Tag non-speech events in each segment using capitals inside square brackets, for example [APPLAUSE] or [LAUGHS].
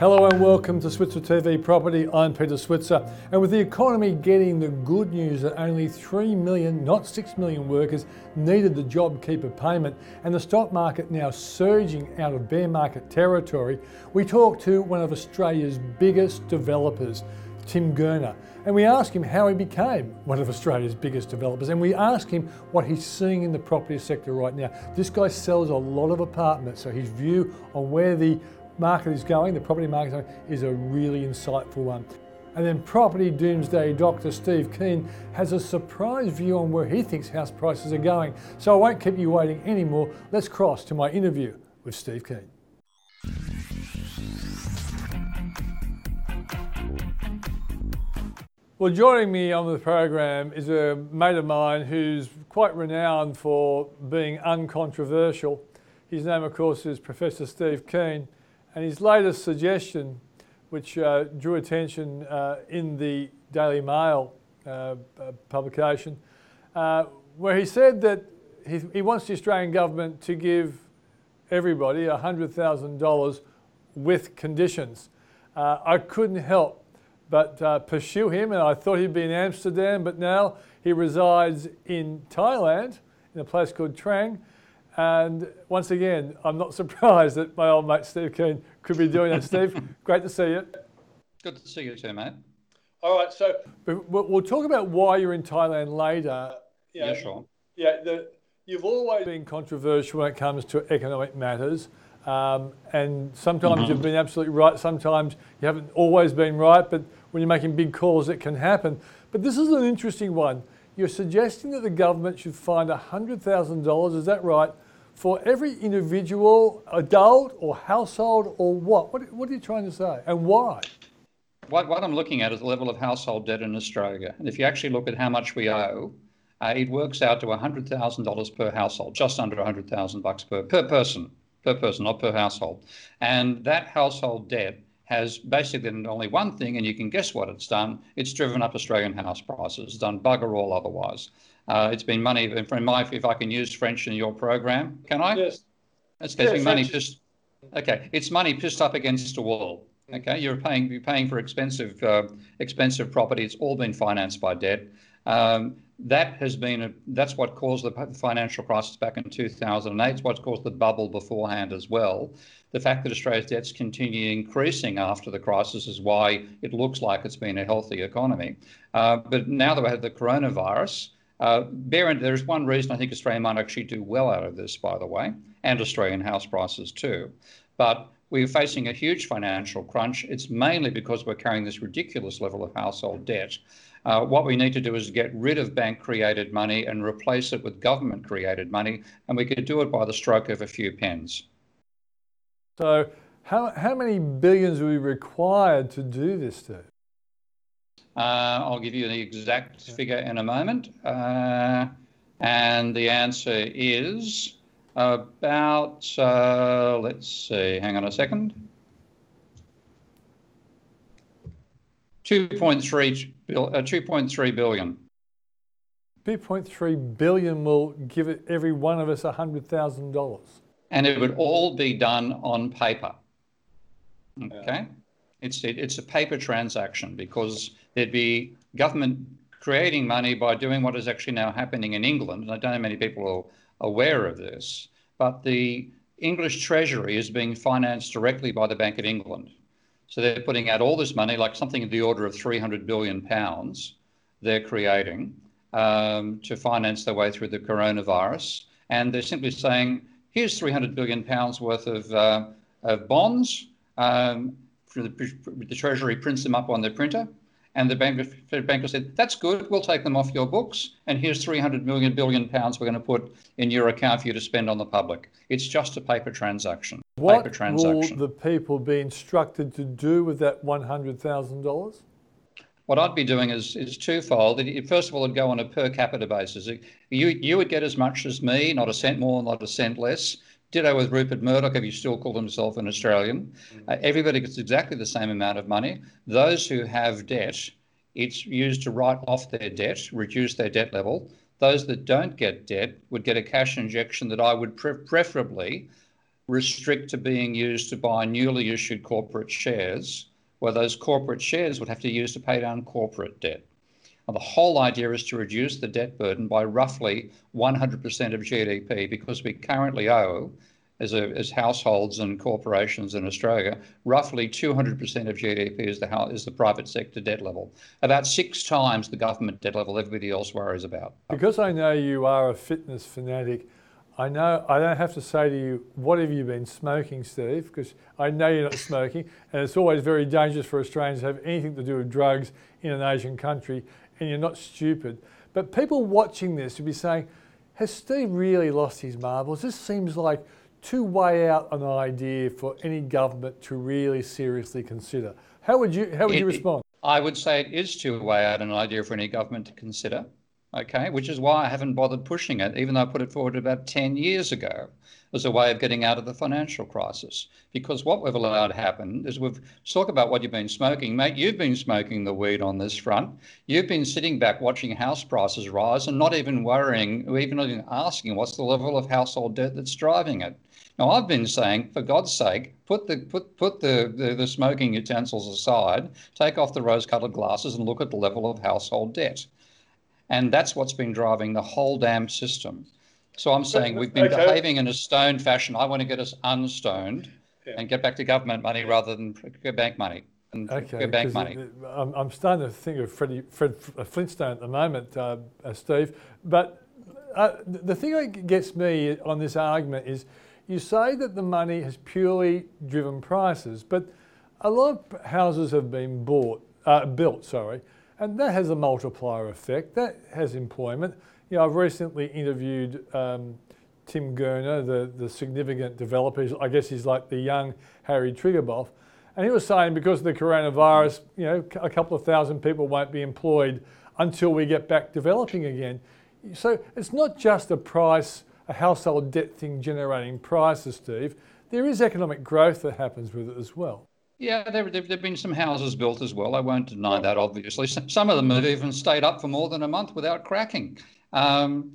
Hello and welcome to Switzer TV Property. I'm Peter Switzer. And with the economy getting the good news that only 3 million, not 6 million workers needed the JobKeeper payment, and the stock market now surging out of bear market territory, we talked to one of Australia's biggest developers, Tim Gurner. And we asked him how he became one of Australia's biggest developers. And we asked him what he's seeing in the property sector right now. This guy sells a lot of apartments, so his view on where the market is going, the property market is a really insightful one. And then property doomsday Dr. Steve Keen has a surprise view on where he thinks house prices are going. So I won't keep you waiting anymore. Let's cross to my interview with Steve Keen. Well, joining me on the program is a mate of mine who's quite renowned for being uncontroversial. His name, of course, is Professor Steve Keen. And his latest suggestion, which uh, drew attention uh, in the Daily Mail uh, uh publication, uh, where he said that he, he, wants the Australian government to give everybody $100,000 with conditions. Uh, I couldn't help but pursue him, and I thought he'd be in Amsterdam, but now he resides in Thailand, in a place called Trang. And once again, I'm not [LAUGHS] surprised that my old mate Steve Keen could be doing that. Steve, [LAUGHS] great to see you. Good to see you too, mate. All right, so we'll talk about why you're in Thailand later. Yeah, yeah sure. Yeah, the, you've always been controversial when it comes to economic matters. Um, and sometimes mm-hmm. you've been absolutely right, sometimes you haven't always been right, but when you're making big calls, it can happen. But this is an interesting one. You're suggesting that the government should find $100,000, is that right, for every individual, adult or household or what? What, what are you trying to say and why? What, what I'm looking at is the level of household debt in Australia. And if you actually look at how much we owe, uh, it works out to $100,000 per household, just under 100,000 bucks per, per person, per person, not per household. And that household debt has basically done only one thing, and you can guess what it's done. It's driven up Australian house prices. It's done bugger all otherwise. Uh, it's been money, from my, if I can use French in your program, can I? Yes. It's getting money just, okay, it's money pissed up against a wall. Okay, you're paying you're paying for expensive uh, expensive property. It's all been financed by debt. Um, that has been a, that's what caused the financial crisis back in 2008. It's what caused the bubble beforehand as well. The fact that Australia's debts continue increasing after the crisis is why it looks like it's been a healthy economy. Uh, but now that we have the coronavirus, uh, there's one reason I think Australia might actually do well out of this, by the way, and Australian house prices too. But we're facing a huge financial crunch. It's mainly because we're carrying this ridiculous level of household debt. Uh, what we need to do is get rid of bank created money and replace it with government created money, and we could do it by the stroke of a few pens. So, how, how many billions are we required to do this to? Uh, I'll give you the exact figure in a moment. Uh, and the answer is about, uh, let's see, hang on a second. 2.3 uh, 2.3 billion. 2.3 billion will give it, every one of us $100,000. And it would all be done on paper. Okay? Yeah. It's, it, it's a paper transaction because there'd be government creating money by doing what is actually now happening in England. And I don't know many people are aware of this, but the English Treasury is being financed directly by the Bank of England. So they're putting out all this money, like something in the order of 300 billion pounds, they're creating um, to finance their way through the coronavirus. And they're simply saying, here's 300 billion pounds worth of, uh, of bonds. Um, the, the Treasury prints them up on their printer. And the bank, banker said, that's good, we'll take them off your books. And here's 300 million billion pounds we're going to put in your account for you to spend on the public. It's just a paper transaction. What paper transaction. will the people be instructed to do with that $100,000? What I'd be doing is, is twofold. First of all, it'd go on a per capita basis. You, you would get as much as me, not a cent more, not a cent less. Ditto with Rupert Murdoch, if you still call himself an Australian. Uh, everybody gets exactly the same amount of money. Those who have debt, it's used to write off their debt, reduce their debt level. Those that don't get debt would get a cash injection that I would pre- preferably restrict to being used to buy newly issued corporate shares, where those corporate shares would have to use to pay down corporate debt. And the whole idea is to reduce the debt burden by roughly 100% of GDP because we currently owe, as, a, as households and corporations in Australia, roughly 200% of GDP is the, is the private sector debt level, about six times the government debt level everybody else worries about. Because I know you are a fitness fanatic, I know I don't have to say to you, what have you been smoking, Steve? Because I know you're not smoking, and it's always very dangerous for Australians to have anything to do with drugs in an Asian country, and you're not stupid. But people watching this would be saying, has Steve really lost his marbles? This seems like too way out an idea for any government to really seriously consider. How would you how would you respond? I would say it is too way out an idea for any government to consider okay, which is why I haven't bothered pushing it, even though I put it forward about 10 years ago as a way of getting out of the financial crisis. Because what we've allowed to happen is we've talk about what you've been smoking. Mate, you've been smoking the weed on this front. You've been sitting back watching house prices rise and not even worrying, or even not even asking what's the level of household debt that's driving it. Now I've been saying, for God's sake, put the put put the, the, the smoking utensils aside, take off the rose-colored glasses and look at the level of household debt. And that's what's been driving the whole damn system. So I'm saying we've been okay. behaving in a stoned fashion. I want to get us unstoned yeah. and get back to government money rather than bank money. And okay, bank money. I'm, I'm starting to think of Freddie, Fred Flintstone at the moment, uh, uh, Steve. But uh, the thing that gets me on this argument is you say that the money has purely driven prices, but a lot of houses have been bought, uh, built, sorry, and that has a multiplier effect. That has employment. You know, I've recently interviewed um, Tim Gurner, the, the significant developer. I guess he's like the young Harry Triguboff. And he was saying because of the coronavirus, you know, a couple of thousand people won't be employed until we get back developing again. So it's not just a price, a household debt thing generating prices, Steve. There is economic growth that happens with it as well. Yeah, there have been some houses built as well. I won't deny that, obviously. Some of them have even stayed up for more than a month without cracking. Um,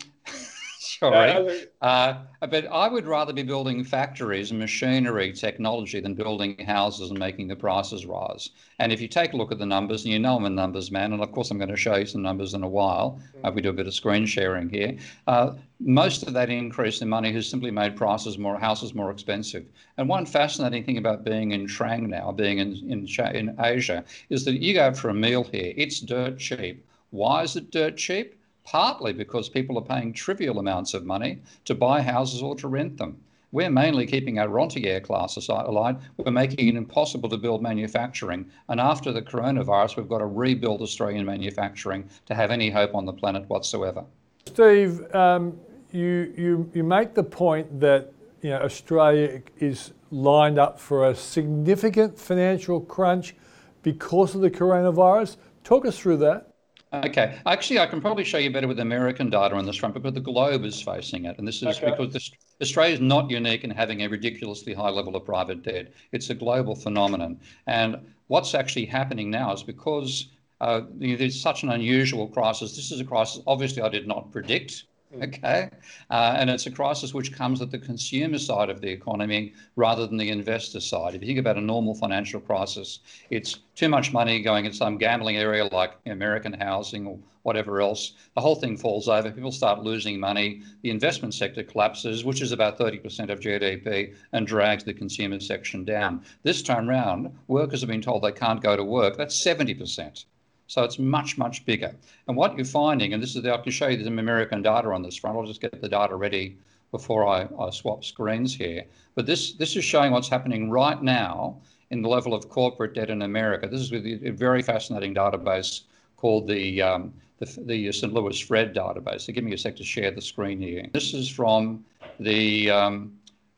[LAUGHS] sorry. Uh, but I would rather be building factories, and machinery, technology than building houses and making the prices rise. And if you take a look at the numbers, and you know I'm a numbers man, and of course I'm going to show you some numbers in a while. Uh, we do a bit of screen sharing here. Uh, most of that increase in money has simply made prices more, houses more expensive. And one fascinating thing about being in Trang now, being in, in, in Asia, is that you go for a meal here, it's dirt cheap. Why is it dirt cheap? Partly because people are paying trivial amounts of money to buy houses or to rent them. We're mainly keeping our rentier class alive. We're making it impossible to build manufacturing. And after the coronavirus, we've got to rebuild Australian manufacturing to have any hope on the planet whatsoever. Steve, um, you, you, you make the point that you know, Australia is lined up for a significant financial crunch because of the coronavirus. Talk us through that. Okay. Actually, I can probably show you better with American data on this front because the globe is facing it. And this is okay. because this, Australia is not unique in having a ridiculously high level of private debt. It's a global phenomenon. And what's actually happening now is because uh, there's such an unusual crisis. This is a crisis, obviously, I did not predict. Mm. Okay. Uh, and it's a crisis which comes at the consumer side of the economy rather than the investor side. If you think about a normal financial crisis, it's too much money going in some gambling area like American housing or whatever else. The whole thing falls over. People start losing money. The investment sector collapses, which is about 30% of GDP, and drags the consumer section down. This time round, workers have been told they can't go to work. That's 70%. So it's much, much bigger. And what you're finding, and this is, the, I can show you some American data on this front. I'll just get the data ready before I, I swap screens here. But this, this is showing what's happening right now in the level of corporate debt in America. This is with a very fascinating database called the, um, the, the, St. Louis Fred database. So give me a sec to share the screen here. This is from the, um,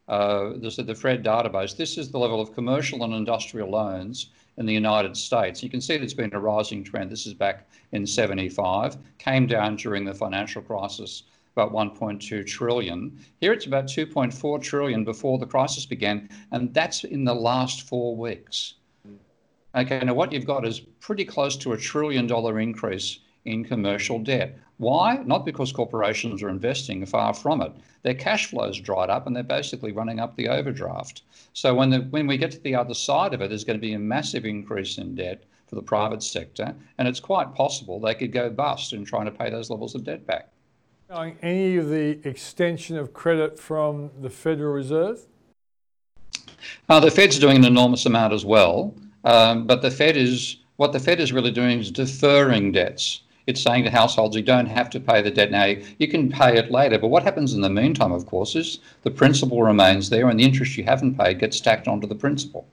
uh, the Fred database. This is the level of commercial and industrial loans in the United States. You can see there's been a rising trend. This is back in 75, came down during the financial crisis, about 1.2 trillion. Here it's about 2.4 trillion before the crisis began, and that's in the last four weeks. Okay, now what you've got is pretty close to a trillion dollar increase in commercial debt. Why? Not because corporations are investing, far from it. Their cash flows dried up and they're basically running up the overdraft. So when, the, when we get to the other side of it, there's going to be a massive increase in debt for the private sector, and it's quite possible they could go bust in trying to pay those levels of debt back. Any of the extension of credit from the Federal Reserve? Uh, the Fed's doing an enormous amount as well, um, but the Fed is what the Fed is really doing is deferring debts. It's saying to households, you don't have to pay the debt now, you can pay it later. But what happens in the meantime, of course, is the principal remains there and the interest you haven't paid gets stacked onto the principal.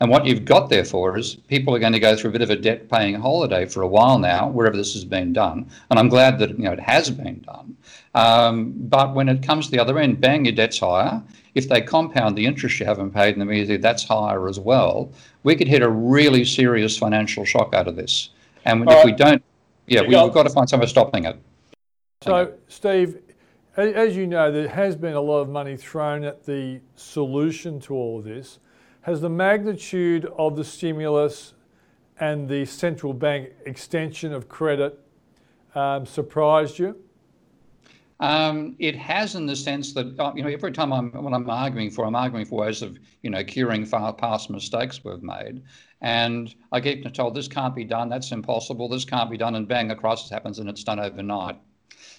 And what you've got therefore is people are going to go through a bit of a debt paying holiday for a while now, wherever this has been done. And I'm glad that you know it has been done. Um, but when it comes to the other end, bang, your debt's higher. If they compound the interest you haven't paid in the immediately that's higher as well, we could hit a really serious financial shock out of this. And if right. we don't, yeah, we, have got to find some way of stopping it. So, Steve, as you know, there has been a lot of money thrown at the solution to all of this. Has the magnitude of the stimulus and the central bank extension of credit um, surprised you? Um, it has in the sense that uh, you know every time I'm when I'm arguing for, I'm arguing for ways of you know curing far past mistakes we've made, and I get told this can't be done, that's impossible, this can't be done, and bang, a crisis happens and it's done overnight.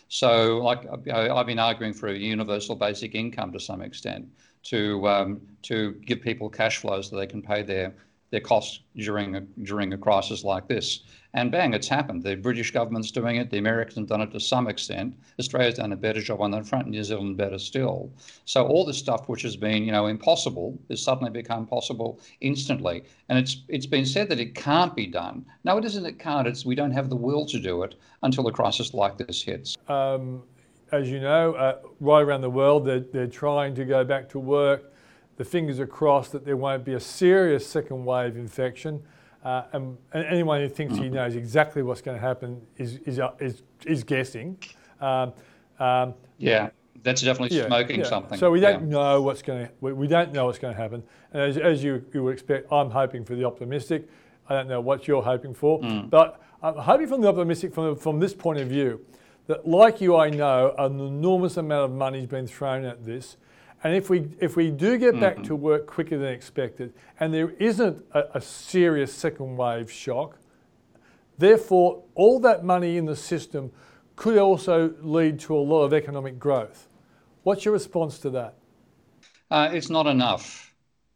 So, like I've been arguing for a universal basic income to some extent to um, to give people cash flows so they can pay their their costs during a, during a crisis like this. And bang, it's happened. The British government's doing it. The Americans have done it to some extent. Australia's done a better job on that front. New Zealand better still. So all this stuff which has been, you know, impossible has suddenly become possible instantly. And it's it's been said that it can't be done. No, it isn't. It can't. It's we don't have the will to do it until a crisis like this hits. Um, as you know, uh, right around the world, they're, they're trying to go back to work. The fingers are crossed that there won't be a serious second wave infection. Uh, and, and, anyone who thinks he knows exactly what's going to happen is, is, uh, is, is guessing. Um, um, yeah, that's definitely yeah, smoking yeah. something. So we don't yeah. know what's going to we, we, don't know what's going to happen. And as, as you, you would expect, I'm hoping for the optimistic. I don't know what you're hoping for, mm. but I'm hoping from the optimistic from, from this point of view that, like you, I know an enormous amount of money has been thrown at this. And if we, if we do get back mm-hmm. to work quicker than expected, and there isn't a, a serious second wave shock, therefore, all that money in the system could also lead to a lot of economic growth. What's your response to that? Uh, it's not enough.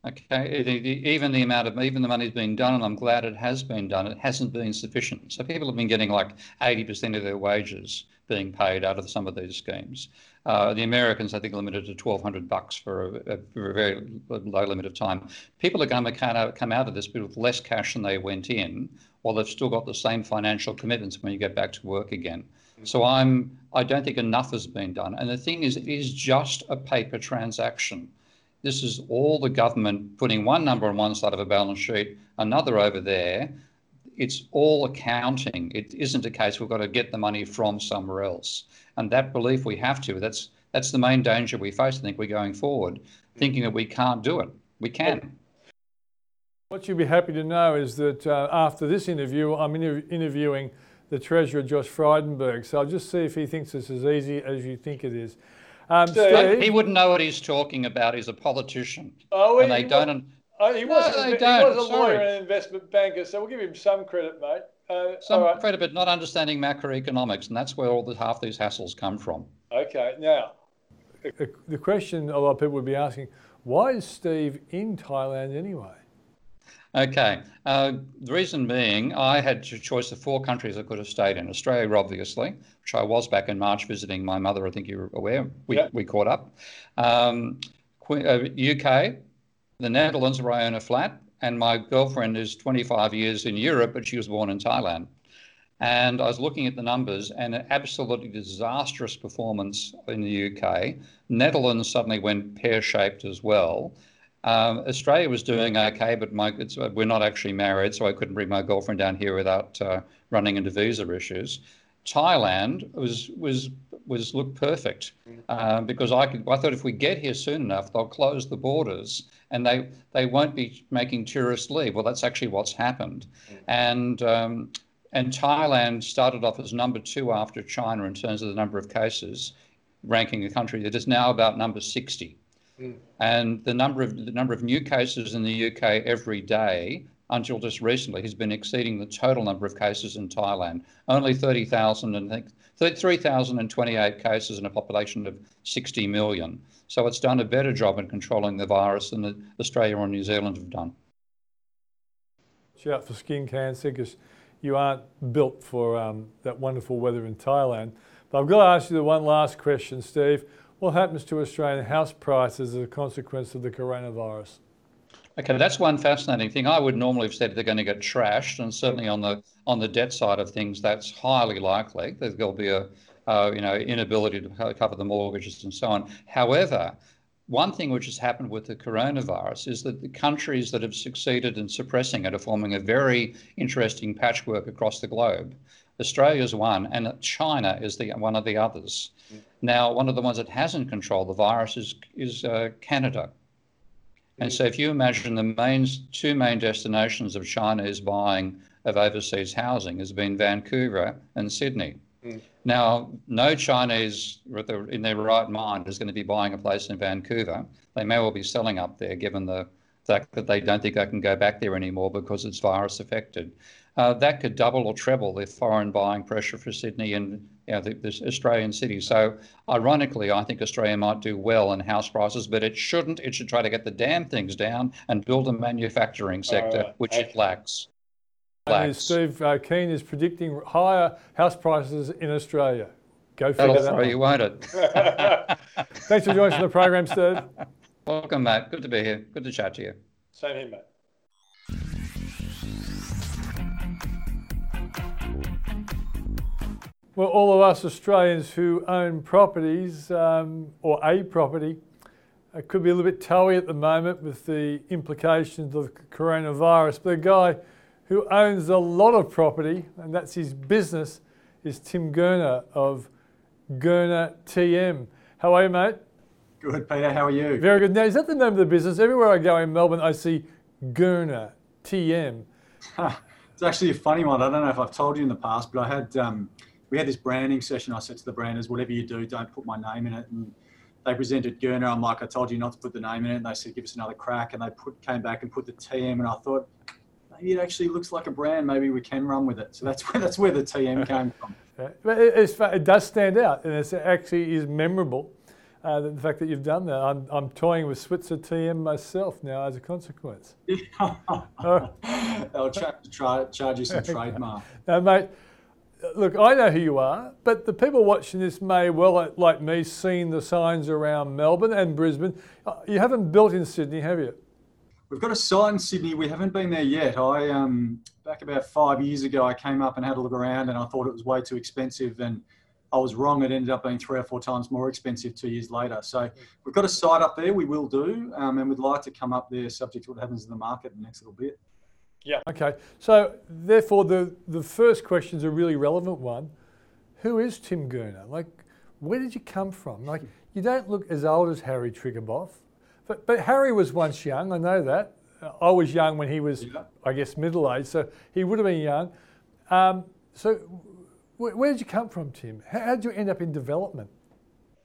Okay, it, it, even the amount of even the money's been done, and I'm glad it has been done. It hasn't been sufficient. So people have been getting like 80% of their wages being paid out of some of these schemes. Uh, the Americans, I think, limited to 1,200 bucks for a, a, for a, very low limit of time. People are going to come out, come out of this with less cash than they went in, while they've still got the same financial commitments when you get back to work again. So I'm, I don't think enough has been done. And the thing is, it is just a paper transaction. This is all the government putting one number on one side of a balance sheet, another over there. It's all accounting. It isn't a case we've got to get the money from somewhere else. And that belief we have to, that's that's the main danger we face, I think, we're going forward, thinking that we can't do it. We can. What you'll be happy to know is that uh, after this interview, I'm inter- interviewing the Treasurer, Josh Frydenberg. So I'll just see if he thinks it's as easy as you think it is. Um, Steve, he wouldn't know what he's talking about. He's a politician. Oh, and they don't. Oh, he was, no, a, he was a lawyer and an investment banker, so we'll give him some credit, mate. Uh, some right. credit, but not understanding macroeconomics, and that's where all the half these hassles come from. Okay, now the question a lot of people would be asking: Why is Steve in Thailand anyway? Okay. Uh, the reason being, I had a choice of four countries I could have stayed in. Australia, obviously, which I was back in March visiting my mother. I think you're aware. We, yep. we caught up. Um, uh, UK, the Netherlands, where I own a flat, and my girlfriend is 25 years in Europe, but she was born in Thailand. And I was looking at the numbers, and an absolutely disastrous performance in the UK. Netherlands suddenly went pear shaped as well. Um, Australia was doing okay, but my, uh, we're not actually married, so I couldn't bring my girlfriend down here without uh, running into visa issues. Thailand was was was looked perfect uh, because I could. I thought if we get here soon enough, they'll close the borders and they they won't be making tourists leave. Well, that's actually what's happened, and um, and Thailand started off as number two after China in terms of the number of cases, ranking a country that is now about number 60. Mm. And the number of the number of new cases in the UK every day until just recently has been exceeding the total number of cases in Thailand. Only 30,000 and 3,028 cases in a population of 60 million. So it's done a better job in controlling the virus than Australia or New Zealand have done. Shout out for skin cancer because you aren't built for um, that wonderful weather in Thailand. But I've got to ask you the one last question, Steve. What happens to Australian house prices as a consequence of the coronavirus? Okay, that's one fascinating thing. I would normally have said they're going to get trashed, and certainly on the on the debt side of things, that's highly likely. There'll be a uh, you know inability to cover the mortgages and so on. However, one thing which has happened with the coronavirus is that the countries that have succeeded in suppressing it are forming a very interesting patchwork across the globe. Australia is one, and China is the one of the others. Mm. Now, one of the ones that hasn't controlled the virus is is uh, Canada. And so, if you imagine the main two main destinations of Chinese buying of overseas housing has been Vancouver and Sydney. Mm. Now, no Chinese in their right mind is going to be buying a place in Vancouver. They may well be selling up there, given the fact that they don't think they can go back there anymore because it's virus affected uh, that could double or treble the foreign buying pressure for Sydney and you know, the, the, Australian cities. So, ironically, I think Australia might do well in house prices, but it shouldn't. It should try to get the damn things down and build a manufacturing sector, uh, which it lacks. lacks. Steve uh, Keen is predicting higher house prices in Australia. Go figure That'll that throw you, won't it? [LAUGHS] Thanks for joining us on the program, Steve. Welcome, Matt. Good to be here. Good to chat to you. Same here, Matt. Well, all of us Australians who own properties um, or a property it could be a little bit toey at the moment with the implications of coronavirus. But a guy who owns a lot of property, and that's his business, is Tim Gurner of Gurner TM. How are you, mate? Good, Peter. How are you? Very good. Now, is that the name of the business? Everywhere I go in Melbourne, I see Gurner TM. [LAUGHS] it's actually a funny one. I don't know if I've told you in the past, but I had um, we had this branding session. I said to the branders, whatever you do, don't put my name in it. And they presented Gurner. I'm like, I told you not to put the name in it. And they said, give us another crack. And they put came back and put the TM. And I thought, maybe it actually looks like a brand. Maybe we can run with it. So that's [LAUGHS] where that's where the TM came from. [LAUGHS] But it, it does stand out, and it actually is memorable. Uh, the fact that you've done that. I'm, I'm toying with Switzer TM myself now as a consequence. [LAUGHS] They'll try, charge you some trademark. Now, mate, look, I know who you are, but the people watching this may well, like me, seen the signs around Melbourne and Brisbane. Uh, you haven't built in Sydney, have you? We've got a site in Sydney. We haven't been there yet. I um, back about five years ago, I came up and had a look around, and I thought it was way too expensive, and I was wrong. It ended up being three or four times more expensive two years later. So we've got a site up there. We will do, um, and we'd like to come up there, subject to what happens in the market in the next little bit. Yeah. Okay. So therefore, the the first question is a really relevant one. Who is Tim Gurner? Like, where did you come from? Like, you don't look as old as Harry Triguboff, but but Harry was once young. I know that. I was young when he was, yeah. I guess, middle aged, so he would have been young. Um, so, where, where, did you come from, Tim? How, how did you end up in development?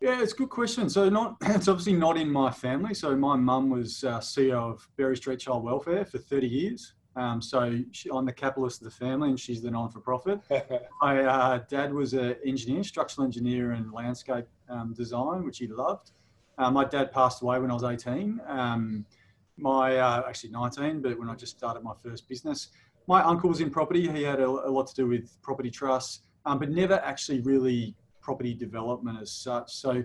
Yeah, it's a good question. So, not [CLEARS THROAT] it's obviously not in my family. So, my mum was uh, CEO of Berry Street Child Welfare for 30 years. Um, so she, I'm the capitalist of the family, and she's the non-for-profit. [LAUGHS] My uh, dad was an engineer, structural engineer, and landscape um, design, which he loved. Uh, my dad passed away when I was 18. Um, my uh, actually 19, but when I just started my first business. My uncle was in property. He had a, a lot to do with property trusts, um, but never actually really property development as such. So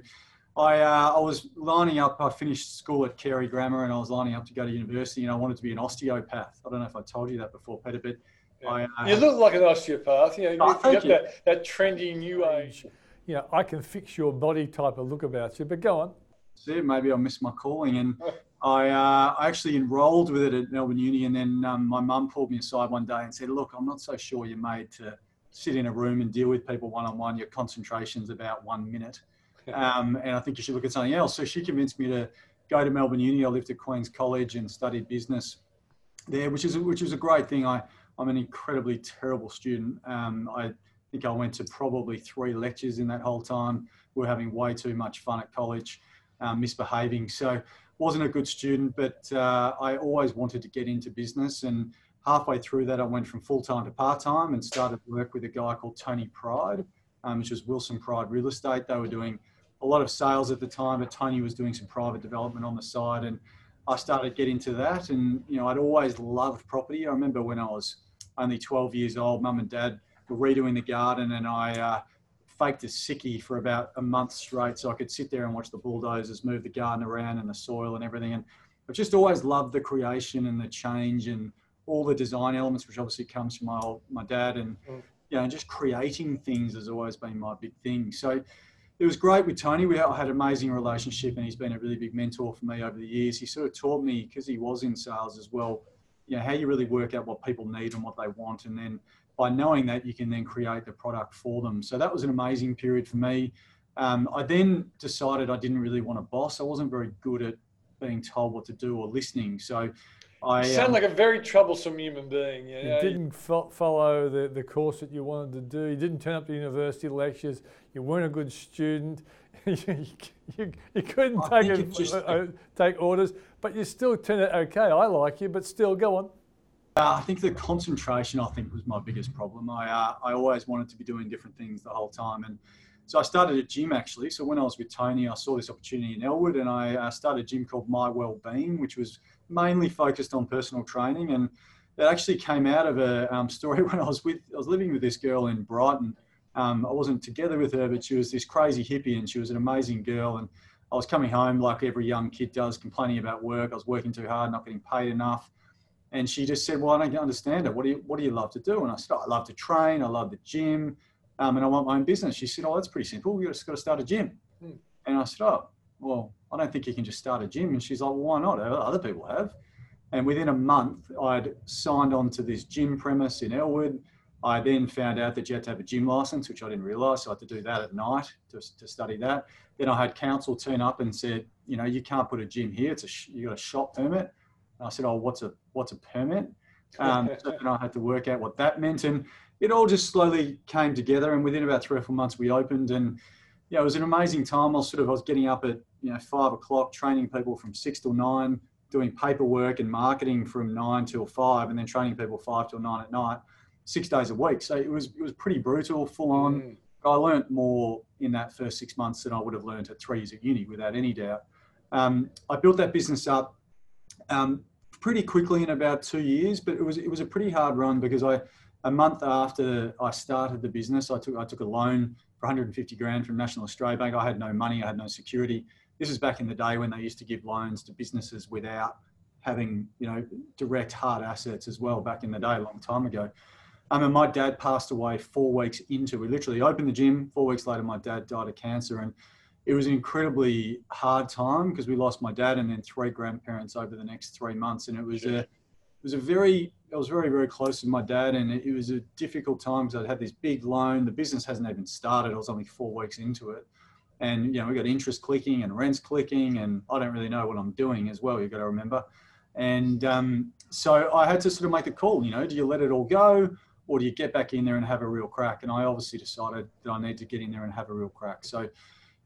I, uh, I was lining up, I finished school at Carey Grammar and I was lining up to go to university and I wanted to be an osteopath. I don't know if I told you that before, Peter, but yeah. I, uh, you look like an osteopath. You know, oh, you got that, that trendy new age. You know, I can fix your body type of look about you, but go on. See, maybe I missed my calling and [LAUGHS] I, uh, I actually enrolled with it at Melbourne Uni and then um, my mum pulled me aside one day and said, look, I'm not so sure you're made to sit in a room and deal with people one-on-one. Your concentration's about one minute um, and I think you should look at something else. So she convinced me to go to Melbourne Uni. I lived at Queen's College and studied business there, which is which was a great thing. I I'm an incredibly terrible student. Um, I think I went to probably three lectures in that whole time. We are having way too much fun at college, um, misbehaving. So wasn't a good student, but uh, I always wanted to get into business. And halfway through that, I went from full time to part time and started work with a guy called Tony Pride, um, which was Wilson Pride Real Estate. They were doing a lot of sales at the time, but Tony was doing some private development on the side. And I started getting into that. And, you know, I'd always loved property. I remember when I was only 12 years old, mum and dad were redoing the garden and I uh, faked a sickie for about a month straight so I could sit there and watch the bulldozers move the garden around and the soil and everything. And I've just always loved the creation and the change and all the design elements, which obviously comes from my old, my dad and, mm. you know, just creating things has always been my big thing. So it was great with Tony. We had an amazing relationship, and he's been a really big mentor for me over the years. He sort of taught me because he was in sales as well, you know, how you really work out what people need and what they want, and then by knowing that, you can then create the product for them. So that was an amazing period for me. Um, I then decided I didn't really want a boss. I wasn't very good at being told what to do or listening. So I you sound um, like a very troublesome human being. You, know? you didn't fo- follow the, the course that you wanted to do. You didn't turn up to university lectures. You weren't a good student. [LAUGHS] you, you, you, couldn't take, a, just, uh, take orders, but you still turned out okay. I like you, but still, go on. Uh, I think the concentration, I think, was my biggest problem. I, uh, I always wanted to be doing different things the whole time. And so I started a gym actually. So when I was with Tony, I saw this opportunity in Elwood and I uh, started a gym called My Wellbeing, which was mainly focused on personal training. And it actually came out of a um, story [LAUGHS] when I was with, I was living with this girl in Brighton. Um, I wasn't together with her, but she was this crazy hippie and she was an amazing girl. And I was coming home like every young kid does, complaining about work. I was working too hard, not getting paid enough. And she just said, "Well, I don't understand it. What do you What do you love to do?" And I said, oh, "I love to train. I love the gym, um, and I want my own business." She said, "Oh, that's pretty simple. You just got to start a gym." Hmm. And I said, "Oh, well, I don't think you can just start a gym." And she's like, well, "Why not? Other people have." And within a month, I'd signed on to this gym premise in Elwood. I then found out that you had to have a gym license, which I didn't realise. So I had to do that at night to, to study that. Then I had council turn up and said, you know, you can't put a gym here. It's a you got a shop permit. And I said, oh, what's a what's a permit? Um, [LAUGHS] so then I had to work out what that meant, and it all just slowly came together. And within about three or four months, we opened, and yeah, it was an amazing time. I was sort of I was getting up at you know five o'clock, training people from six till nine, doing paperwork and marketing from nine till five, and then training people five till nine at night, six days a week. So it was it was pretty brutal, full on. Mm. I learned more in that first six months than I would have learned at three years at uni, without any doubt. Um, I built that business up. Um, pretty quickly in about two years, but it was it was a pretty hard run because I a month after I started the business, I took I took a loan for 150 grand from National Australia Bank. I had no money, I had no security. This is back in the day when they used to give loans to businesses without having you know direct hard assets as well. Back in the day, a long time ago. Um, and my dad passed away four weeks into. We literally opened the gym. Four weeks later, my dad died of cancer, and it was an incredibly hard time because we lost my dad and then three grandparents over the next three months, and it was a it was a very I was very very close with my dad, and it, it was a difficult time because I had this big loan. The business hasn't even started. I was only four weeks into it, and you know we got interest clicking and rents clicking, and I don't really know what I'm doing as well. you've got to remember, and um, so I had to sort of make a call. You know, do you let it all go? Or do you get back in there and have a real crack? And I obviously decided that I need to get in there and have a real crack. So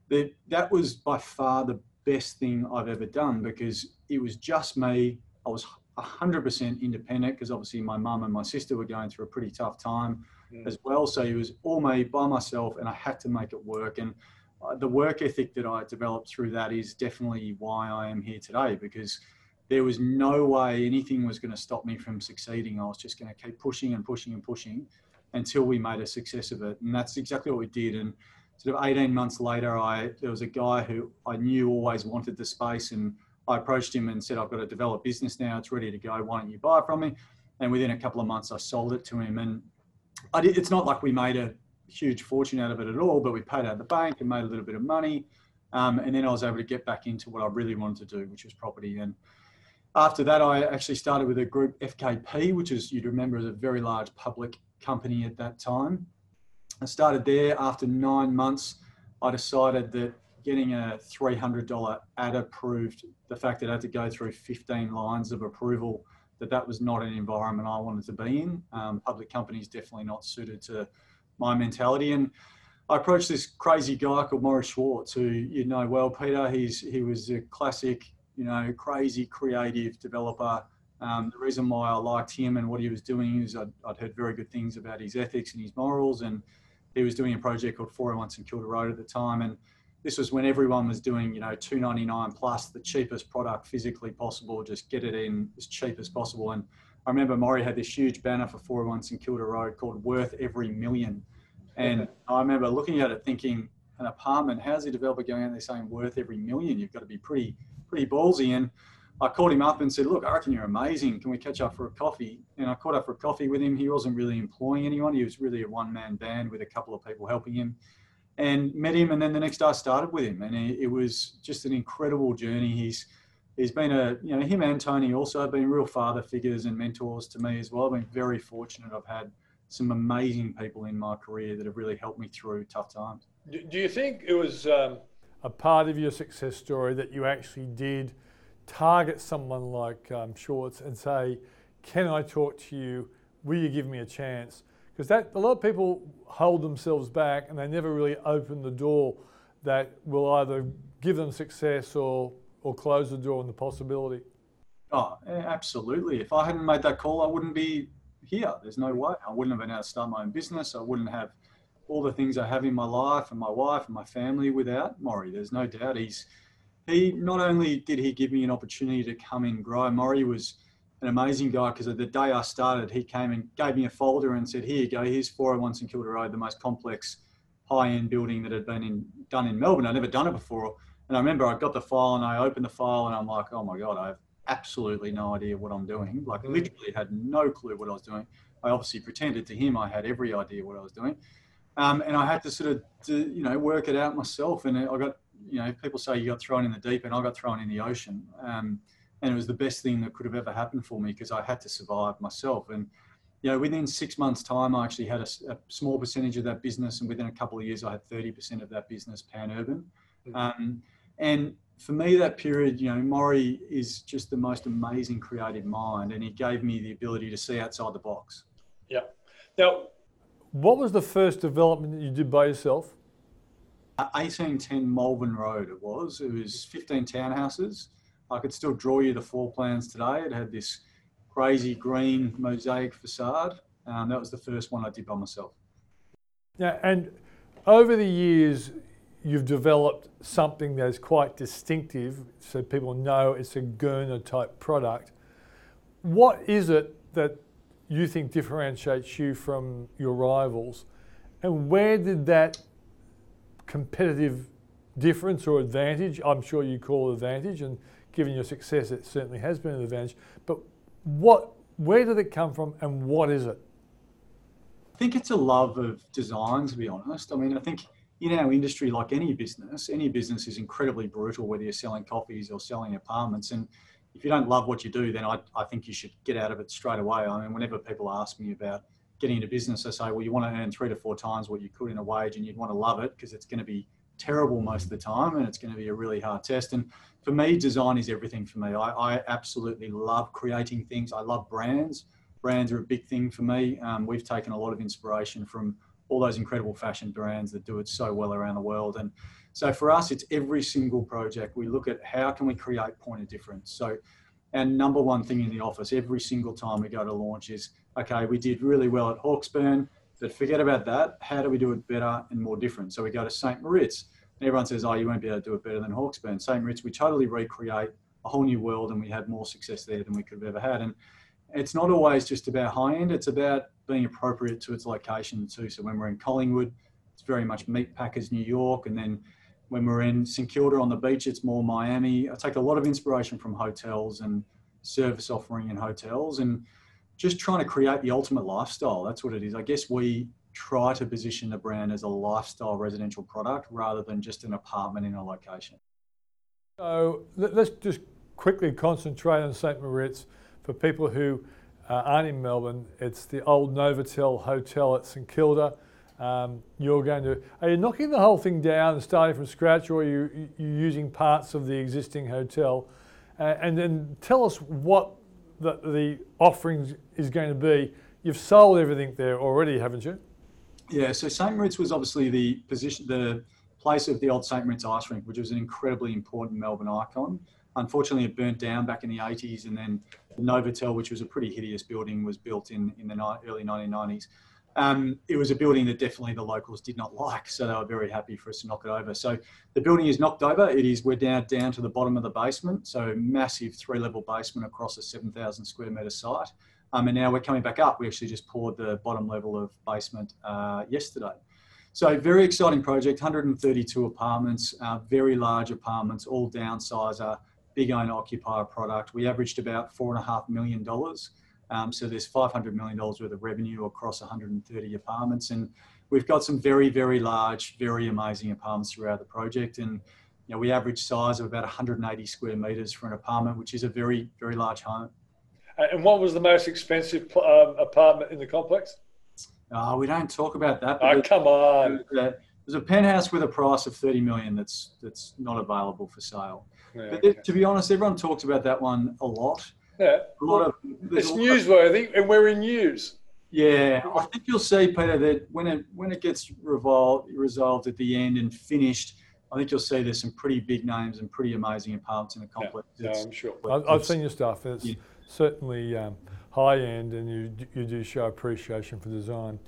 that that was by far the best thing I've ever done because it was just me. I was 100% independent because obviously my mum and my sister were going through a pretty tough time mm. as well. So it was all me by myself and I had to make it work. And the work ethic that I developed through that is definitely why I am here today because there was no way anything was going to stop me from succeeding. I was just going to keep pushing and pushing and pushing until we made a success of it. And that's exactly what we did. And sort of 18 months later, I there was a guy who I knew always wanted the space, and I approached him and said, "I've got a developed business now. It's ready to go. Why don't you buy it from me?" And within a couple of months, I sold it to him. And did, it's not like we made a huge fortune out of it at all, but we paid out the bank and made a little bit of money. Um, and then I was able to get back into what I really wanted to do, which was property. And after that, I actually started with a group FKP, which is you'd remember as a very large public company at that time. I started there. After nine months, I decided that getting a $300 ad approved, the fact that I had to go through 15 lines of approval that that was not an environment I wanted to be in. Um, public companies definitely not suited to my mentality. And I approached this crazy guy called Maurice Schwartz, who you know well, Peter. He's he was a classic, you know, crazy creative developer. Um, the reason why I liked him and what he was doing is I'd, I'd, heard very good things about his ethics and his morals, and he was doing a project called 401 St Kilda Road at the time, and this was when everyone was doing, you know, 299 plus the cheapest product physically possible, just get it in as cheap as possible. And I remember Maury had this huge banner for 401 St Kilda Road called Worth Every Million. And I remember looking at it thinking, an apartment, how's the developer going out there saying worth every million? You've got to be pretty, pretty ballsy. And I called him up and said, look, I reckon you're amazing. Can we catch up for a coffee? And I caught up for a coffee with him. He wasn't really employing anyone. He was really a one man band with a couple of people helping him and met him. And then the next day I started with him, and it, was just an incredible journey. He's he's been a you know him and Tony also have been real father figures and mentors to me as well. I've been very fortunate. I've had some amazing people in my career that have really helped me through tough times. Do you think it was um... a part of your success story that you actually did target someone like um, Schwartz and say, "Can I talk to you? Will you give me a chance?" because that a lot of people hold themselves back and they never really open the door that will either give them success or or close the door on the possibility. Oh, absolutely. If I hadn't made that call, I wouldn't be here. There's no way. I wouldn't have been able to start my own business. I wouldn't have all the things I have in my life and my wife and my family without Maury. There's no doubt he's he not only did he give me an opportunity to come and grow. Maury was an amazing guy because the day I started, he came and gave me a folder and said, "Here you go. Here's 401 St Kilda Road, the most complex high-end building that had been in, done in Melbourne. I'd never done it before." And I remember I got the file and I opened the file and I'm like, "Oh my god, I have absolutely no idea what I'm doing. Like mm. literally had no clue what I was doing. I obviously pretended to him I had every idea what I was doing, um, and I had to sort of to, you know work it out myself. And I got you know people say you got thrown in the deep, and I got thrown in the ocean. Um, and it was the best thing that could have ever happened for me because I had to survive myself. And you know, within six months' time, I actually had a, a small percentage of that business, and within a couple of years, I had thirty percent of that business pan urban. Mm-hmm. Um, and for me, that period, you know, Maury is just the most amazing creative mind, and he gave me the ability to see outside the box. Yeah. Now, what was the first development that you did by yourself? 1810 Malvern Road, it was. It was 15 townhouses. I could still draw you the floor plans today. It had this crazy green mosaic facade. Um, that was the first one I did by myself. Yeah, and over the years, you've developed something that's quite distinctive, so people know it's a Gurner type product. What is it that you think differentiates you from your rivals, and where did that competitive difference or advantage? I'm sure you call it advantage, and given your success, it certainly has been an advantage. But what, where did it come from and what is it? I think it's a love of design, to be honest. I mean, I think in our industry, like any business, any business is incredibly brutal, whether you're selling coffees or selling apartments. And if you don't love what you do, then I, I think you should get out of it straight away. I mean, whenever people ask me about getting into business, I say, well, you want to earn three to four times what you could in a wage and you'd want to love it because it's going to be terrible most of the time and it's going to be a really hard test. And for me, design is everything for me. I, I absolutely love creating things. I love brands. Brands are a big thing for me. Um, we've taken a lot of inspiration from all those incredible fashion brands that do it so well around the world. And so for us, it's every single project. We look at how can we create point of difference. So and number one thing in the office every single time we go to launch is, okay, we did really well at Hawksburn but forget about that. How do we do it better and more different? So we go to St. Moritz. And everyone says, oh, you won't be able to do it better than Hawksburn. St. Moritz, we totally recreate a whole new world and we had more success there than we could have ever had. And it's not always just about high end, it's about being appropriate to its location too. So when we're in Collingwood, it's very much meat packers, New York. And then when we're in St Kilda on the beach, it's more Miami. I take a lot of inspiration from hotels and service offering in hotels. And just trying to create the ultimate lifestyle. That's what it is. I guess we try to position the brand as a lifestyle residential product rather than just an apartment in a location. So let's just quickly concentrate on St. Moritz. For people who uh, aren't in Melbourne, it's the old Novotel Hotel at St Kilda. Um, you're going to, are you knocking the whole thing down and starting from scratch, or are you, you using parts of the existing hotel? Uh, and then tell us what the, the offering is going to be. You've sold everything there already, haven't you? Yeah, so St. Moritz was obviously the position, the place of the old St. Moritz ice rink, which was an incredibly important Melbourne icon. Unfortunately, it burnt down back in the 80s, and then the Novotel, which was a pretty hideous building, was built in, in the early 1990s. Um, it was a building that definitely the locals did not like, so they were very happy for us to knock it over. So the building is knocked over. It is we're down down to the bottom of the basement, so massive three-level basement across a 7,000 square metre site. Um, and now we're coming back up. We actually just poured the bottom level of basement uh, yesterday. So very exciting project, 132 apartments, uh, very large apartments, all downsizer, big owner occupier product. We averaged about four and a half million dollars. Um, so there's $500 million worth of revenue across 130 apartments. And we've got some very, very large, very amazing apartments throughout the project. And you know, we average size of about 180 square meters for an apartment, which is a very, very large home. And what was the most expensive um, apartment in the complex? Uh, we don't talk about that. Oh, come on. There's a penthouse with a price of 30 million that's that's not available for sale. Yeah, but okay. to be honest, everyone talks about that one a lot. Yeah. A lot of, it's newsworthy, of, and we're in news. Yeah, I think you'll see, Peter, that when it when it gets revolved, resolved at the end and finished, I think you'll see there's some pretty big names and pretty amazing apartments in the complex. Yeah, I'm sure. I've, I've, seen your stuff. It's yeah. certainly um, high end, and you you do show appreciation for design.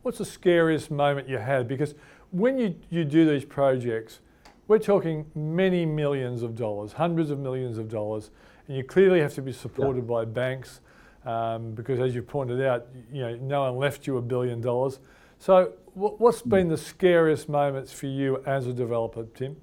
What's the scariest moment you had? Because when you, you do these projects, we're talking many millions of dollars, hundreds of millions of dollars, and you clearly have to be supported yeah. by banks um, because, as you pointed out, you know no one left you a billion dollars. So, what's been the scariest moments for you as a developer, Tim?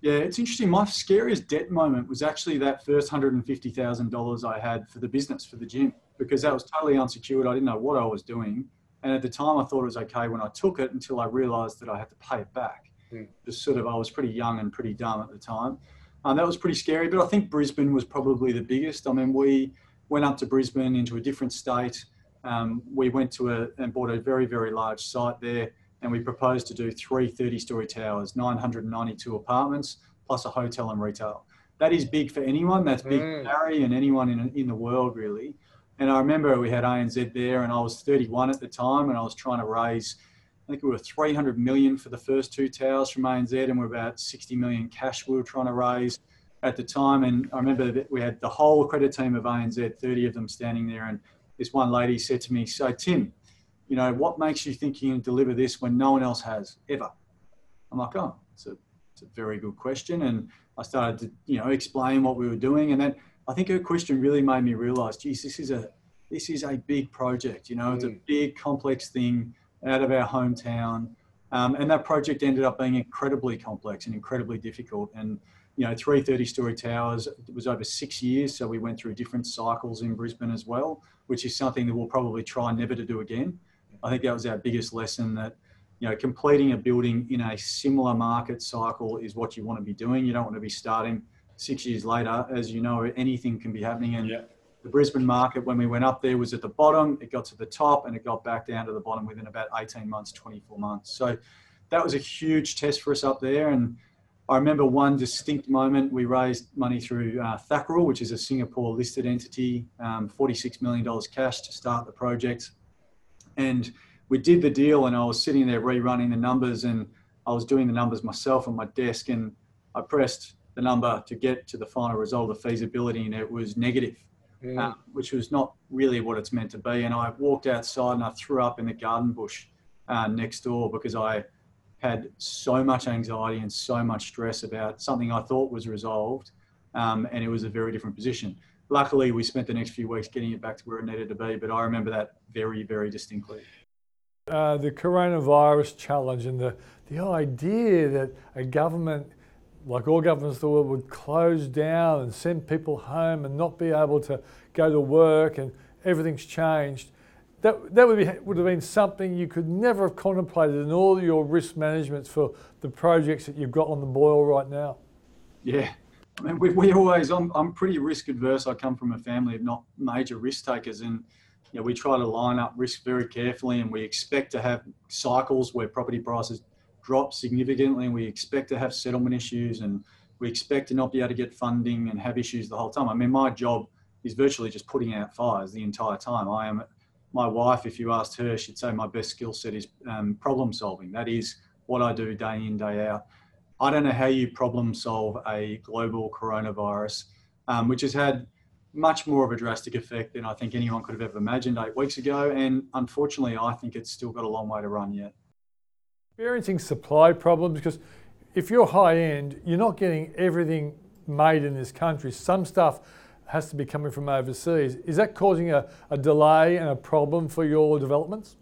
Yeah, it's interesting. My scariest debt moment was actually that first $150,000 I had for the business, for the gym, because that was totally unsecured. I didn't know what I was doing. And at the time, I thought it was okay when I took it until I realized that I had to pay it back. Mm. Just sort of, I was pretty young and pretty dumb at the time. Um, that was pretty scary, but I think Brisbane was probably the biggest. I mean, we went up to Brisbane into a different state. Um, we went to a and bought a very, very large site there, and we proposed to do three 30 story towers, 992 apartments, plus a hotel and retail. That is big for anyone. That's big mm. for Harry and anyone in, in the world, really. And I remember we had ANZ there, and I was 31 at the time, and I was trying to raise I think we were 300 million for the first two towers from ANZ, and we're about 60 million cash we were trying to raise at the time. And I remember that we had the whole credit team of ANZ, 30 of them standing there. And this one lady said to me, So, Tim, you know, what makes you think you can deliver this when no one else has ever? I'm like, Oh, it's a, it's a very good question. And I started to, you know, explain what we were doing. And then I think her question really made me realize, geez, this is a, this is a big project, you know, it's a mm. big complex thing out of our hometown. Um, and that project ended up being incredibly complex and incredibly difficult. And, you know, 330 story towers, was over six years. So we went through different cycles in Brisbane as well, which is something that we'll probably try never to do again. I think that was our biggest lesson that, you know, completing a building in a similar market cycle is what you want to be doing. You don't want to be starting six years later. As you know, anything can be happening. And, the Brisbane market, when we went up there, was at the bottom. It got to the top and it got back down to the bottom within about 18 months, 24 months. So that was a huge test for us up there. And I remember one distinct moment we raised money through uh, Thakral, which is a Singapore listed entity, um, $46 million cash to start the project. And we did the deal, and I was sitting there rerunning the numbers, and I was doing the numbers myself on my desk, and I pressed the number to get to the final result of feasibility, and it was negative mm. um, which was not really what it's meant to be. And I walked outside and I threw up in the garden bush uh, next door because I had so much anxiety and so much stress about something I thought was resolved, um, and it was a very different position. Luckily, we spent the next few weeks getting it back to where it needed to be, but I remember that very, very distinctly. Uh, the coronavirus challenge and the, the idea that a government like all governments of the world, would close down and send people home and not be able to go to work and everything's changed. That, that would, be, would have been something you could never have contemplated in all your risk management for the projects that you've got on the boil right now. Yeah, I mean, we, we always, I'm, I'm pretty risk adverse. I come from a family of not major risk takers and you know, we try to line up risk very carefully and we expect to have cycles where property prices drop significantly and we expect to have settlement issues and we expect to not be able to get funding and have issues the whole time. I mean, my job is virtually just putting out fires the entire time. I am, my wife, if you asked her, she'd say my best skill set is um, problem solving. That is what I do day in, day out. I don't know how you problem solve a global coronavirus, um, which has had much more of a drastic effect than I think anyone could have ever imagined eight weeks ago. And unfortunately, I think it's still got a long way to run yet. Experiencing supply problems because if you're high end, you're not getting everything made in this country. Some stuff has to be coming from overseas. Is that causing a, a delay and a problem for your developments?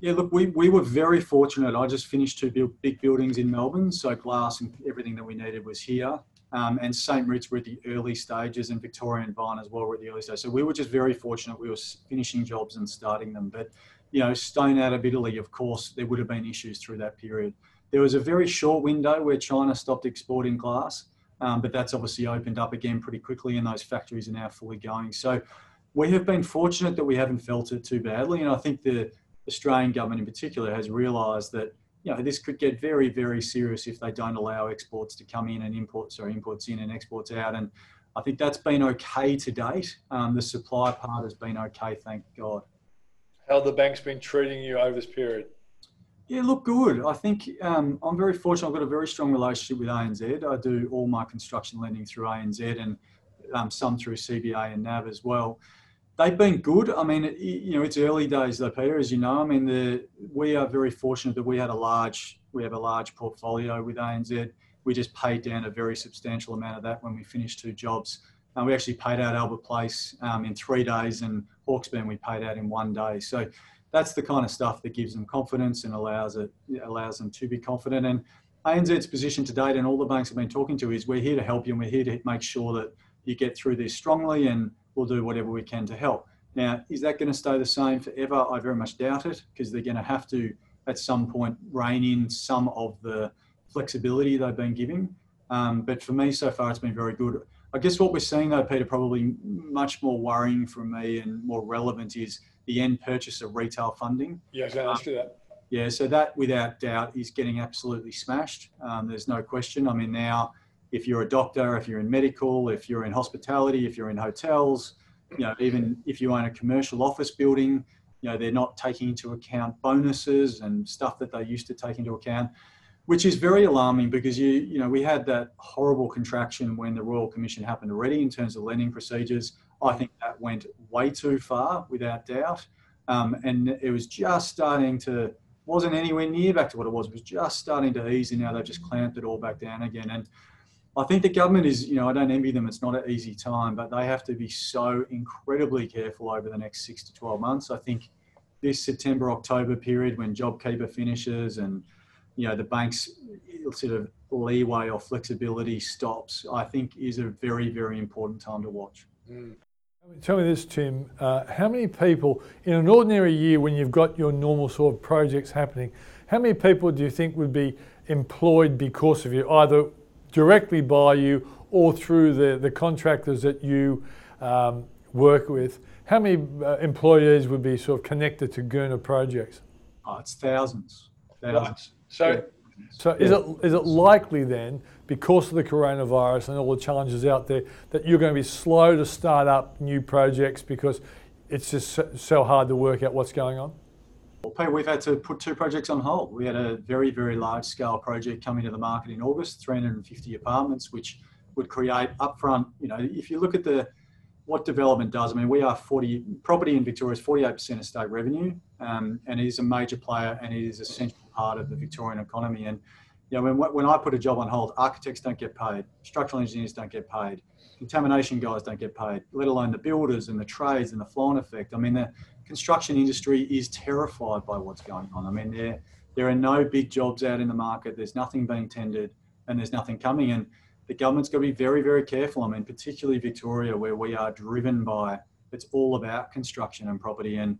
Yeah, look, we, we were very fortunate. I just finished two big buildings in Melbourne, so glass and everything that we needed was here. Um, and St. Moritz were at the early stages, and Victoria and Vine as well were at the early stages. So we were just very fortunate. We were finishing jobs and starting them. But, you know, stone out of Italy, of course, there would have been issues through that period. There was a very short window where China stopped exporting glass, um, but that's obviously opened up again pretty quickly, and those factories are now fully going. So we have been fortunate that we haven't felt it too badly. And I think the Australian government in particular has realised that you know, this could get very, very serious if they don't allow exports to come in and imports or imports in and exports out. And I think that's been okay to date. Um, the supply part has been okay, thank God. How the bank's been treating you over this period? Yeah, look good. I think um, I'm very fortunate. I've got a very strong relationship with ANZ. I do all my construction lending through ANZ and um, some through CBA and NAB as well they've been good. I mean, it, you know, it's early days though, Peter, as you know. I mean, the, we are very fortunate that we had a large, we have a large portfolio with ANZ. We just paid down a very substantial amount of that when we finished two jobs. And we actually paid out Albert Place um, in three days, and Hawksburn we paid out in one day. So that's the kind of stuff that gives them confidence and allows it allows them to be confident. And ANZ's position to date, and all the banks have been talking to, is we're here to help you, and we're here to make sure that you get through this strongly and we'll do whatever we can to help. Now, is that going to stay the same forever? I very much doubt it because they're going to have to, at some point, rein in some of the flexibility they've been giving. Um, but for me, so far, it's been very good. I guess what we're seeing, though, Peter, probably much more worrying for me and more relevant is the end purchase of retail funding. Yeah, I was going to ask you that. Yeah, so that without doubt is getting absolutely smashed. Um, there's no question. I mean, now if you're a doctor, if you're in medical, if you're in hospitality, if you're in hotels, you know, even if you own a commercial office building, you know, they're not taking into account bonuses and stuff that they used to take into account, which is very alarming because you, you know, we had that horrible contraction when the Royal Commission happened already in terms of lending procedures. I think that went way too far, without doubt. Um, and it was just starting to, wasn't anywhere near back to what it was. It was just starting to ease, and now they've just clamped it all back down again. And I think the government is, you know, I don't envy them. It's not an easy time, but they have to be so incredibly careful over the next six to 12 months. I think this September, October period when JobKeeper finishes and, you know, the banks sort of leeway or flexibility stops, I think is a very, very important time to watch. Mm. Tell me this, Tim. Uh, how many people in an ordinary year when you've got your normal sort of projects happening, how many people do you think would be employed because of you, either directly by you or through the, the contractors that you um, work with, how many uh, employees would be sort of connected to Gurner projects? Oh, it's thousands. Thousands. Right. So, yeah. so is it is it likely then, because of the coronavirus and all the challenges out there, that you're going to be slow to start up new projects because it's just so hard to work out what's going on? Well, Pete, we've had to put two projects on hold. We had a very, very large scale project coming to the market in August, 350 apartments, which would create upfront, you know, if you look at the what development does, I mean, we are 40, property in Victoria is 48% of state revenue, um, and it is a major player and it is a central part of the Victorian economy. And, you know, when, when I put a job on hold, architects don't get paid, structural engineers don't get paid, contamination guys don't get paid, let alone the builders and the trades and the flow effect. I mean, the, construction industry is terrified by what's going on. I mean, there there are no big jobs out in the market. There's nothing being tendered, and there's nothing coming. And the government's got to be very, very careful. I mean, particularly Victoria, where we are driven by it's all about construction and property. And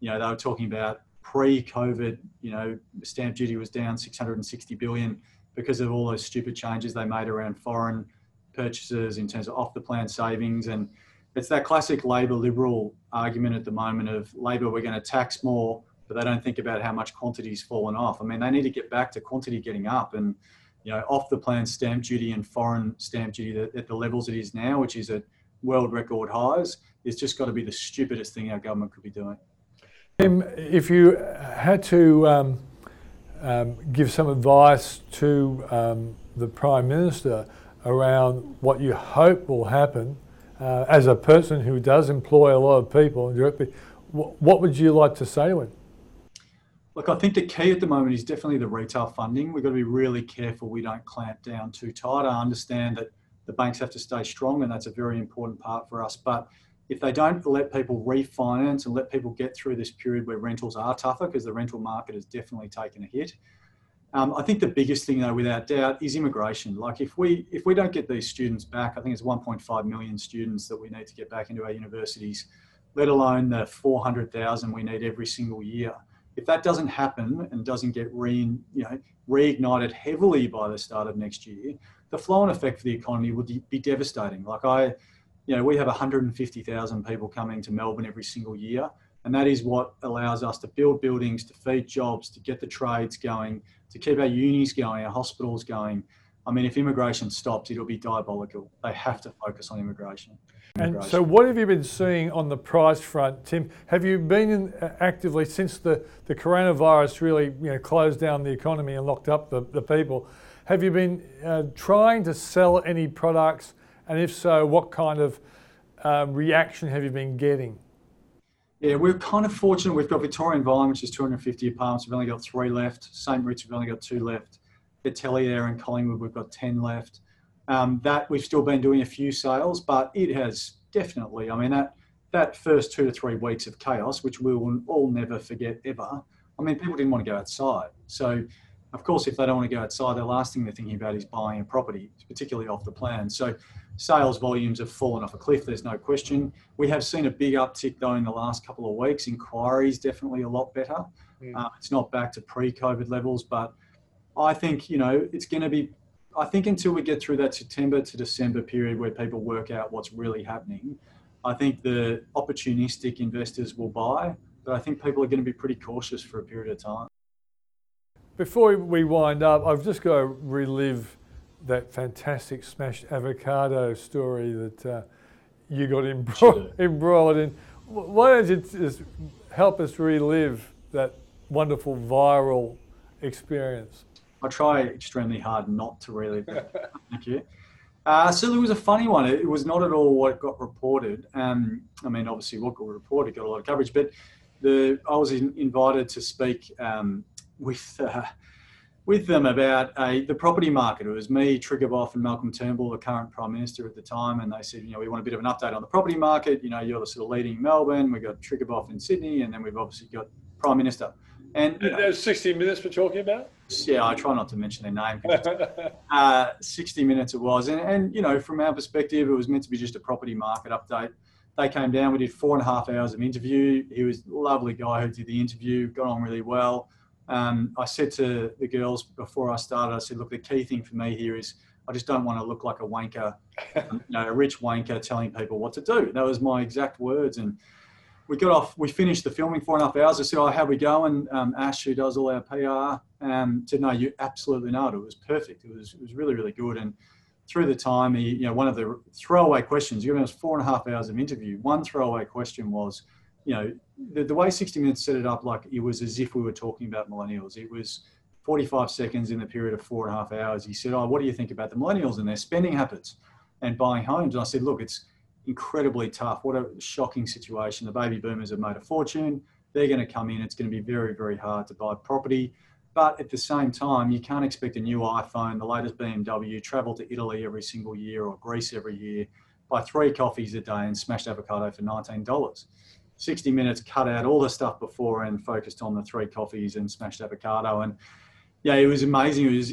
you know, they were talking about pre-COVID. You know, stamp duty was down 660 billion because of all those stupid changes they made around foreign purchases in terms of off-the-plan savings and it's that classic Labor liberal argument at the moment of Labor, we're going to tax more, but they don't think about how much quantity's fallen off. I mean, they need to get back to quantity getting up and, you know, off the plan stamp duty and foreign stamp duty at the levels it is now, which is at world record highs. It's just got to be the stupidest thing our government could be doing. If you had to um, um, give some advice to um, the Prime Minister around what you hope will happen uh, as a person who does employ a lot of people directly, what would you like to say to him? Look, I think the key at the moment is definitely the retail funding. We've got to be really careful we don't clamp down too tight. I understand that the banks have to stay strong, and that's a very important part for us. But if they don't let people refinance and let people get through this period where rentals are tougher, because the rental market has definitely taken a hit, um, I think the biggest thing, though, without doubt, is immigration. Like if we if we don't get these students back, I think it's 1.5 million students that we need to get back into our universities, let alone the 400,000 we need every single year if that doesn't happen and doesn't get re, you know, reignited heavily by the start of next year, the flow-on effect for the economy would be devastating. Like I, you know, we have 150,000 people coming to Melbourne every single year, and that is what allows us to build buildings, to feed jobs, to get the trades going, to keep our unis going, our hospitals going. I mean, if immigration stops, it'll be diabolical. They have to focus on immigration. And so, what have you been seeing on the price front, Tim? Have you been in, uh, actively since the, the coronavirus really you know, closed down the economy and locked up the, the people? Have you been uh, trying to sell any products? And if so, what kind of uh, reaction have you been getting? Yeah, we're kind of fortunate. We've got Victoria and Vine, which is 250 apartments. We've only got three left. St. Ruth's, we've only got two left. Atelier and Collingwood, we've got 10 left. Um, that we've still been doing a few sales, but it has definitely. I mean that that first two to three weeks of chaos, which we will all never forget ever. I mean, people didn't want to go outside. So, of course, if they don't want to go outside, the last thing they're thinking about is buying a property, particularly off the plan. So, sales volumes have fallen off a cliff. There's no question. We have seen a big uptick though in the last couple of weeks. Inquiries definitely a lot better. Mm. Uh, it's not back to pre-COVID levels, but I think you know it's going to be I think until we get through that September to December period where people work out what's really happening, I think the opportunistic investors will buy, but I think people are going to be pretty cautious for a period of time. Before we wind up, I've just got to relive that fantastic smashed avocado story that uh, you got embro- [LAUGHS] embroiled in. Why don't you just help us relive that wonderful viral experience? I try extremely hard not to relive that. [LAUGHS] Thank you. Uh, so it was a funny one. It, was not at all what got reported. Um, I mean, obviously, what got reported got a lot of coverage, but the I was in, invited to speak um, with uh, with them about a, the property market. It was me, Triguboff, and Malcolm Turnbull, the current prime minister at the time, and they said, you know, we want a bit of an update on the property market. You know, you're the sort of leading Melbourne. We've got Triguboff in Sydney, and then we've obviously got prime minister. And you know, those 60 minutes we're talking about? Yeah, I try not to mention their name. [LAUGHS] uh, 60 minutes it was. And, and, you know, from our perspective, it was meant to be just a property market update. They came down, we did four and a half hours of interview. He was a lovely guy who did the interview, got on really well. Um, I said to the girls before I started, I said, look, the key thing for me here is I just don't want to look like a wanker, you know, a rich wanker telling people what to do. That was my exact words. And we got off, we finished the filming four and a half hours. I said, Oh, how we going? Um, Ash, who does all our PR, um, said, No, you absolutely nailed it. It was perfect. It was, it was really, really good. And through the time, he, you know, one of the throwaway questions, you it was four and a half hours of interview. One throwaway question was, you know, the, the way 60 Minutes set it up, like it was as if we were talking about millennials. It was 45 seconds in the period of four and a half hours. He said, Oh, what do you think about the millennials and their spending habits and buying homes? And I said, Look, it's, incredibly tough. What a shocking situation. The baby boomers have made a fortune. They're going to come in. It's going to be very, very hard to buy property. But at the same time, you can't expect a new iPhone, the latest BMW, travel to Italy every single year or Greece every year, buy three coffees a day and smashed avocado for $19. 60 minutes cut out all the stuff before and focused on the three coffees and smashed avocado. And yeah, it was amazing. It was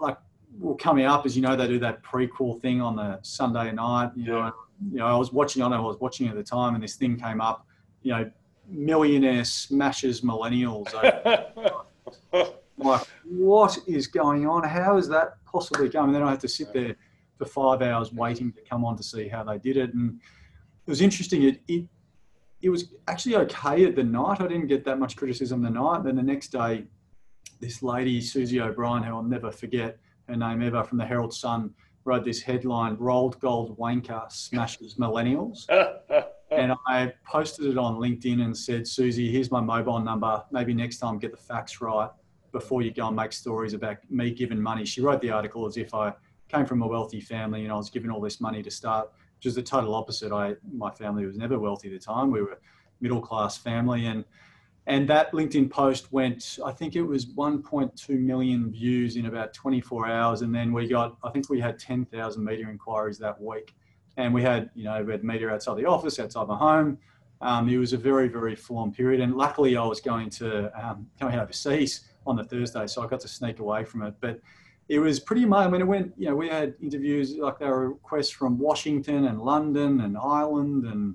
like, well, coming up, as you know, they do that prequel thing on the Sunday night, you know, you know, I was watching, I know I was watching at the time, and this thing came up, you know, millionaire smashes millennials. [LAUGHS] like, what is going on? How is that possibly going? And then I had to sit there for five hours waiting to come on to see how they did it. And it was interesting. It, it, it was actually okay at the night. I didn't get that much criticism the night. Then the next day, this lady, Susie O'Brien, who I'll never forget her name ever from the Herald Sun, wrote this headline Rolled Gold Wanker Smashes Millennials. [LAUGHS] and I posted it on LinkedIn and said, Susie, here's my mobile number. Maybe next time get the facts right before you go and make stories about me giving money. She wrote the article as if I came from a wealthy family and I was given all this money to start, which is the total opposite. I my family was never wealthy at the time. We were middle class family and and that LinkedIn post went, I think it was 1.2 million views in about 24 hours. And then we got, I think we had 10,000 media inquiries that week. And we had, you know, we had media outside the office, outside my home. Um, it was a very, very full period. And luckily I was going to, um, going overseas on the Thursday. So I got to sneak away from it. But it was pretty much, I mean, it went, you know, we had interviews, like there were requests from Washington and London and Ireland and,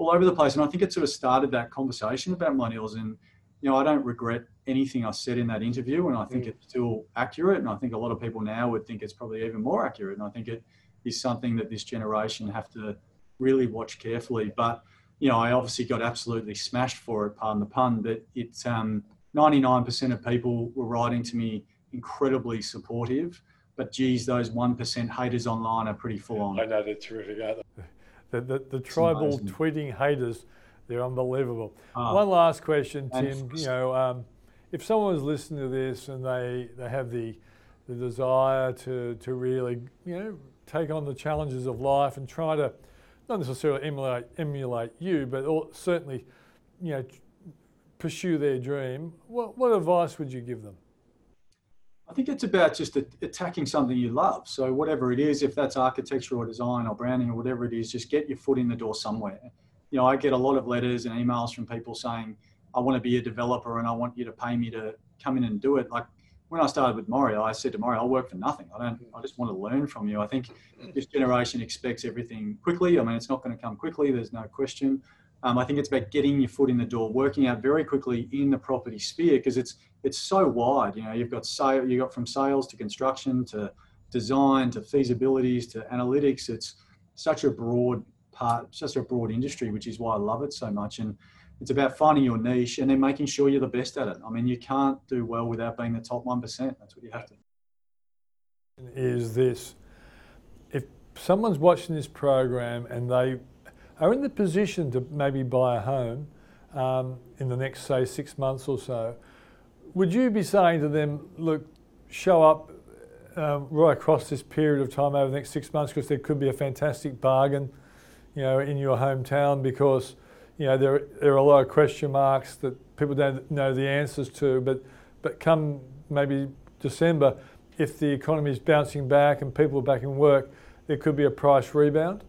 all over the place. And I think it sort of started that conversation about millennials. And, you know, I don't regret anything I said in that interview. And I think mm. it's still accurate. And I think a lot of people now would think it's probably even more accurate. And I think it is something that this generation have to really watch carefully. But, you know, I obviously got absolutely smashed for it, pardon the pun, but it's um, 99% of people were writing to me incredibly supportive. But geez, those 1% haters online are pretty full on. I know they're terrific, aren't they? The, the, the tribal tweeting haters, they're unbelievable. Oh. One last question, Tim. You know, um, if someone was listening to this and they, they have the, the desire to, to really, you know, take on the challenges of life and try to not necessarily emulate, emulate you, but certainly, you know, pursue their dream, what, what advice would you give them? I think it's about just attacking something you love. So whatever it is, if that's architecture or design or branding or whatever it is, just get your foot in the door somewhere. You know, I get a lot of letters and emails from people saying, I want to be a developer and I want you to pay me to come in and do it. Like when I started with Mario, I said to Mario, I'll work for nothing. I don't, I just want to learn from you. I think this generation expects everything quickly. I mean, it's not going to come quickly. There's no question. Um, I think it's about getting your foot in the door, working out very quickly in the property sphere because it's it's so wide. You know, you've got sale, you got from sales to construction to design to feasibilities to analytics. It's such a broad part, such a broad industry, which is why I love it so much. And it's about finding your niche and then making sure you're the best at it. I mean, you can't do well without being the top one percent. That's what you have to. Is this if someone's watching this program and they are in the position to maybe buy a home um, in the next, say, six months or so, would you be saying to them, look, show up um, right across this period of time over the next six months because there could be a fantastic bargain, you know, in your hometown because, you know, there, there are a lot of question marks that people don't know the answers to, but, but come maybe December, if the economy is bouncing back and people are back in work, there could be a price rebound?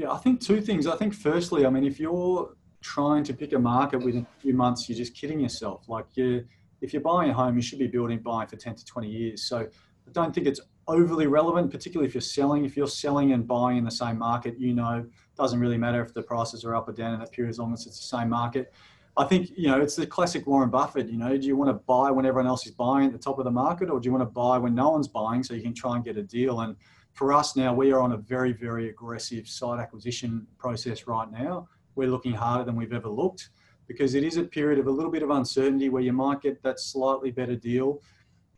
Yeah, I think two things. I think firstly, I mean, if you're trying to pick a market within a few months, you're just kidding yourself. Like you if you're buying a home, you should be building buying for 10 to 20 years. So I don't think it's overly relevant, particularly if you're selling. If you're selling and buying in the same market, you know, doesn't really matter if the prices are up or down in that period as long as it's the same market. I think, you know, it's the classic Warren Buffett, you know, do you want to buy when everyone else is buying at the top of the market or do you want to buy when no one's buying so you can try and get a deal? And for us now, we are on a very, very aggressive site acquisition process right now. We're looking harder than we've ever looked because it is a period of a little bit of uncertainty where you might get that slightly better deal.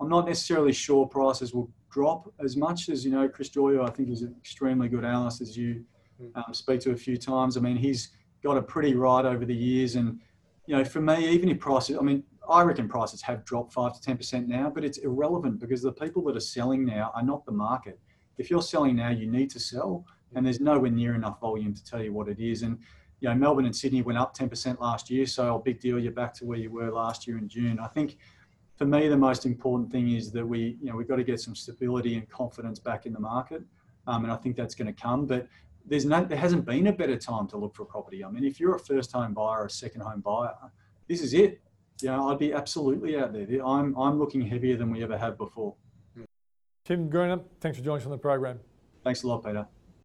I'm not necessarily sure prices will drop as much as, you know, Chris Joye, I think is an extremely good analyst as you hmm. um, speak to a few times. I mean, he's got a pretty right over the years. And, you know, for me, even if prices, I mean, I reckon prices have dropped five to 10% now, but it's irrelevant because the people that are selling now are not the market. If you're selling now, you need to sell and there's nowhere near enough volume to tell you what it is. And, you know, Melbourne and Sydney went up 10% last year. So a big deal. You're back to where you were last year in June. I think for me, the most important thing is that we, you know, we've got to get some stability and confidence back in the market. Um, and I think that's going to come. But there's no, there hasn't been a better time to look for a property. I mean, if you're a first home buyer or a second home buyer, this is it. Know, I'd be absolutely out there. I'm, I'm looking heavier than we ever have before. Tim Gurner, thanks for joining us on the program. Thanks a lot, Peter.